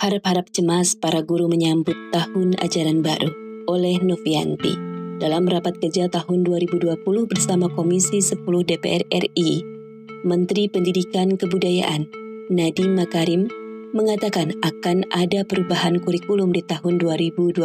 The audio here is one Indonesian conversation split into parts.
Harap-harap cemas para guru menyambut tahun ajaran baru oleh Novianti. Dalam rapat kerja tahun 2020 bersama Komisi 10 DPR RI, Menteri Pendidikan Kebudayaan Nadiem Makarim mengatakan akan ada perubahan kurikulum di tahun 2021.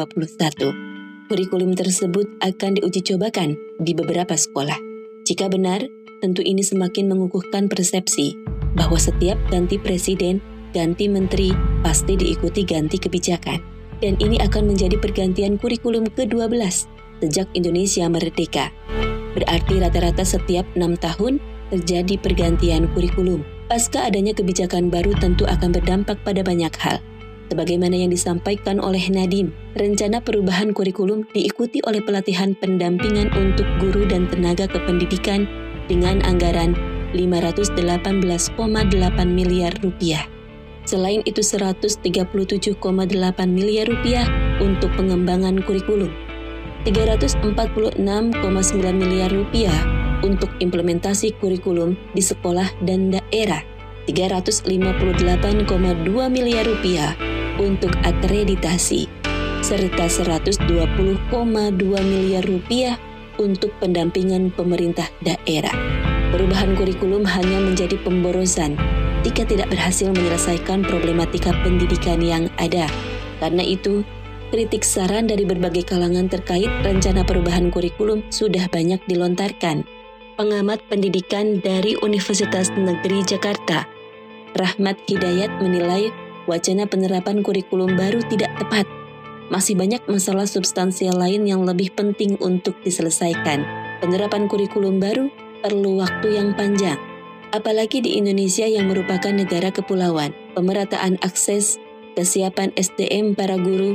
Kurikulum tersebut akan diuji cobakan di beberapa sekolah. Jika benar, tentu ini semakin mengukuhkan persepsi bahwa setiap ganti presiden ganti menteri pasti diikuti ganti kebijakan. Dan ini akan menjadi pergantian kurikulum ke-12 sejak Indonesia merdeka. Berarti rata-rata setiap enam tahun terjadi pergantian kurikulum. Pasca adanya kebijakan baru tentu akan berdampak pada banyak hal. Sebagaimana yang disampaikan oleh Nadim, rencana perubahan kurikulum diikuti oleh pelatihan pendampingan untuk guru dan tenaga kependidikan dengan anggaran 518,8 miliar rupiah. Selain itu 137,8 miliar rupiah untuk pengembangan kurikulum, 346,9 miliar rupiah untuk implementasi kurikulum di sekolah dan daerah, 358,2 miliar rupiah untuk akreditasi, serta 120,2 miliar rupiah untuk pendampingan pemerintah daerah. Perubahan kurikulum hanya menjadi pemborosan jika tidak berhasil menyelesaikan problematika pendidikan yang ada. Karena itu, kritik saran dari berbagai kalangan terkait rencana perubahan kurikulum sudah banyak dilontarkan. Pengamat pendidikan dari Universitas Negeri Jakarta, Rahmat Hidayat menilai wacana penerapan kurikulum baru tidak tepat. Masih banyak masalah substansial lain yang lebih penting untuk diselesaikan. Penerapan kurikulum baru perlu waktu yang panjang apalagi di Indonesia yang merupakan negara kepulauan. Pemerataan akses, kesiapan SDM para guru,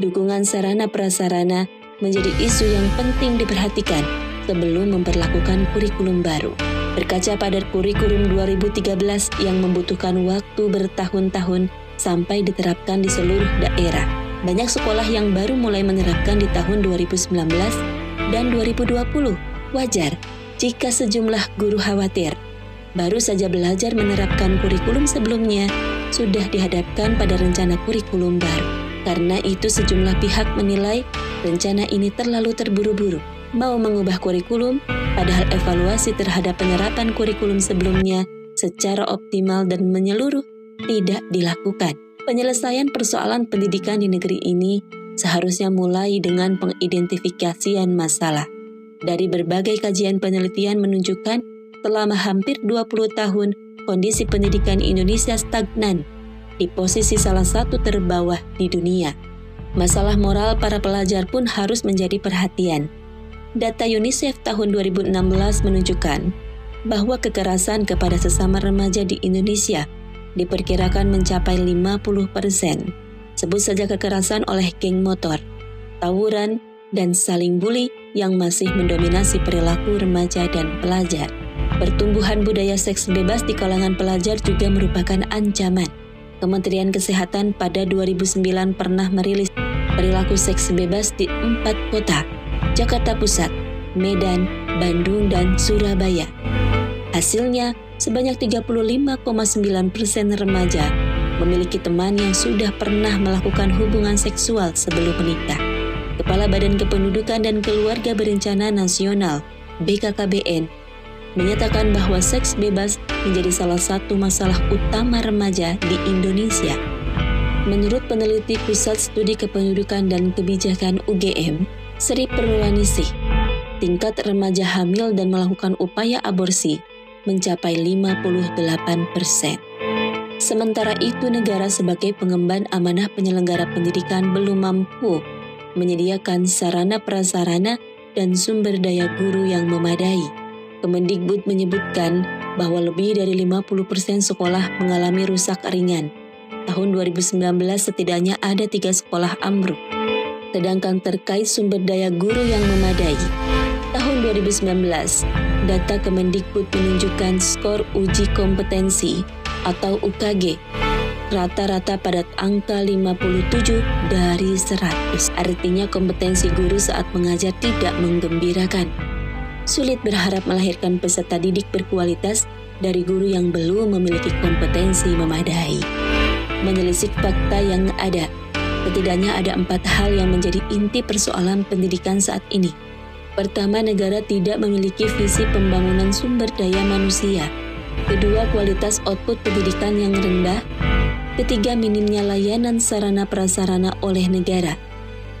dukungan sarana prasarana menjadi isu yang penting diperhatikan sebelum memperlakukan kurikulum baru. Berkaca pada kurikulum 2013 yang membutuhkan waktu bertahun-tahun sampai diterapkan di seluruh daerah. Banyak sekolah yang baru mulai menerapkan di tahun 2019 dan 2020. Wajar jika sejumlah guru khawatir baru saja belajar menerapkan kurikulum sebelumnya, sudah dihadapkan pada rencana kurikulum baru. Karena itu sejumlah pihak menilai rencana ini terlalu terburu-buru. Mau mengubah kurikulum, padahal evaluasi terhadap penerapan kurikulum sebelumnya secara optimal dan menyeluruh tidak dilakukan. Penyelesaian persoalan pendidikan di negeri ini seharusnya mulai dengan pengidentifikasian masalah. Dari berbagai kajian penelitian menunjukkan selama hampir 20 tahun, kondisi pendidikan Indonesia stagnan di posisi salah satu terbawah di dunia. Masalah moral para pelajar pun harus menjadi perhatian. Data UNICEF tahun 2016 menunjukkan bahwa kekerasan kepada sesama remaja di Indonesia diperkirakan mencapai 50 persen. Sebut saja kekerasan oleh geng motor, tawuran, dan saling bully yang masih mendominasi perilaku remaja dan pelajar. Pertumbuhan budaya seks bebas di kalangan pelajar juga merupakan ancaman. Kementerian Kesehatan pada 2009 pernah merilis perilaku seks bebas di empat kota, Jakarta Pusat, Medan, Bandung, dan Surabaya. Hasilnya, sebanyak 35,9 persen remaja memiliki teman yang sudah pernah melakukan hubungan seksual sebelum menikah. Kepala Badan Kependudukan dan Keluarga Berencana Nasional BKKBN menyatakan bahwa seks bebas menjadi salah satu masalah utama remaja di Indonesia. Menurut peneliti Pusat Studi Kependudukan dan Kebijakan UGM, Sri Perwanisih, tingkat remaja hamil dan melakukan upaya aborsi mencapai 58 persen. Sementara itu, negara sebagai pengemban amanah penyelenggara pendidikan belum mampu menyediakan sarana prasarana dan sumber daya guru yang memadai Kemendikbud menyebutkan bahwa lebih dari 50% sekolah mengalami rusak ringan. Tahun 2019 setidaknya ada tiga sekolah ambruk. Sedangkan terkait sumber daya guru yang memadai, tahun 2019, data Kemendikbud menunjukkan skor uji kompetensi atau UKG rata-rata pada angka 57 dari 100. Artinya kompetensi guru saat mengajar tidak menggembirakan sulit berharap melahirkan peserta didik berkualitas dari guru yang belum memiliki kompetensi memadai. menelisik fakta yang ada. Setidaknya ada empat hal yang menjadi inti persoalan pendidikan saat ini. Pertama, negara tidak memiliki visi pembangunan sumber daya manusia. Kedua, kualitas output pendidikan yang rendah. Ketiga, minimnya layanan sarana prasarana oleh negara.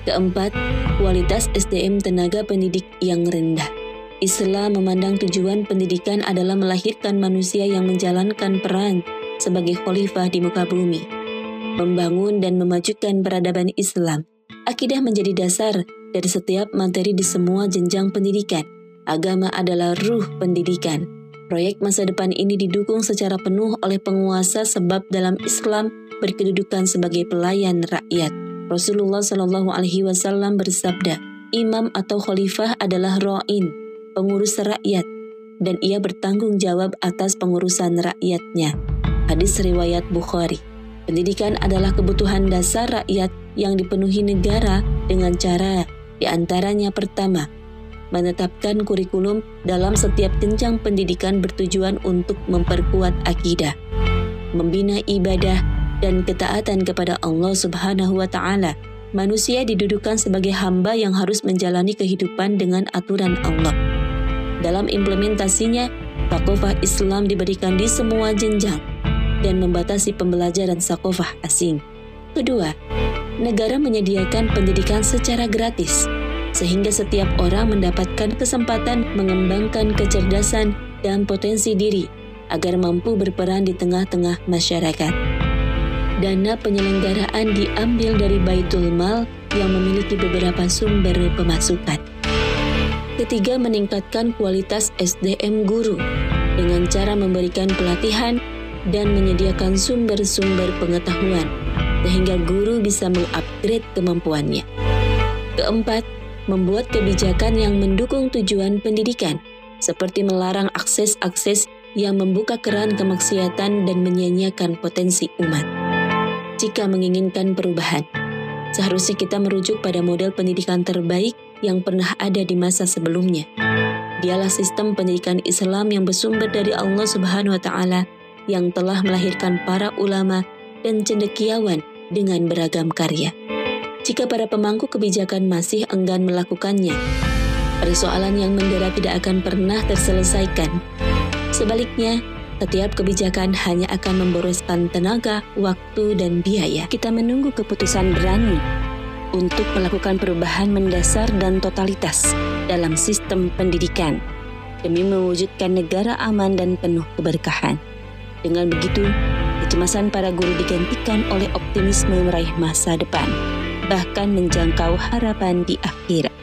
Keempat, kualitas SDM tenaga pendidik yang rendah. Islam memandang tujuan pendidikan adalah melahirkan manusia yang menjalankan peran sebagai khalifah di muka bumi, membangun dan memajukan peradaban Islam. Akidah menjadi dasar dari setiap materi di semua jenjang pendidikan. Agama adalah ruh pendidikan. Proyek masa depan ini didukung secara penuh oleh penguasa sebab dalam Islam berkedudukan sebagai pelayan rakyat. Rasulullah Shallallahu Alaihi Wasallam bersabda, imam atau khalifah adalah roin, pengurus rakyat, dan ia bertanggung jawab atas pengurusan rakyatnya. Hadis riwayat Bukhari. Pendidikan adalah kebutuhan dasar rakyat yang dipenuhi negara dengan cara di antaranya pertama, menetapkan kurikulum dalam setiap jenjang pendidikan bertujuan untuk memperkuat akidah, membina ibadah dan ketaatan kepada Allah Subhanahu wa taala. Manusia didudukan sebagai hamba yang harus menjalani kehidupan dengan aturan Allah. Dalam implementasinya, takofah Islam diberikan di semua jenjang dan membatasi pembelajaran sakofah asing. Kedua, negara menyediakan pendidikan secara gratis sehingga setiap orang mendapatkan kesempatan mengembangkan kecerdasan dan potensi diri agar mampu berperan di tengah-tengah masyarakat. Dana penyelenggaraan diambil dari Baitul Mal yang memiliki beberapa sumber pemasukan. Ketiga, meningkatkan kualitas SDM guru dengan cara memberikan pelatihan dan menyediakan sumber-sumber pengetahuan sehingga guru bisa mengupgrade kemampuannya. Keempat, membuat kebijakan yang mendukung tujuan pendidikan, seperti melarang akses-akses yang membuka keran kemaksiatan dan menyanyiakan potensi umat. Jika menginginkan perubahan, seharusnya kita merujuk pada model pendidikan terbaik yang pernah ada di masa sebelumnya. Dialah sistem pendidikan Islam yang bersumber dari Allah Subhanahu wa taala yang telah melahirkan para ulama dan cendekiawan dengan beragam karya jika para pemangku kebijakan masih enggan melakukannya. Persoalan yang mendera tidak akan pernah terselesaikan. Sebaliknya, setiap kebijakan hanya akan memboroskan tenaga, waktu, dan biaya. Kita menunggu keputusan berani untuk melakukan perubahan mendasar dan totalitas dalam sistem pendidikan demi mewujudkan negara aman dan penuh keberkahan. Dengan begitu, kecemasan para guru digantikan oleh optimisme meraih masa depan bahkan menjangkau harapan di akhirat.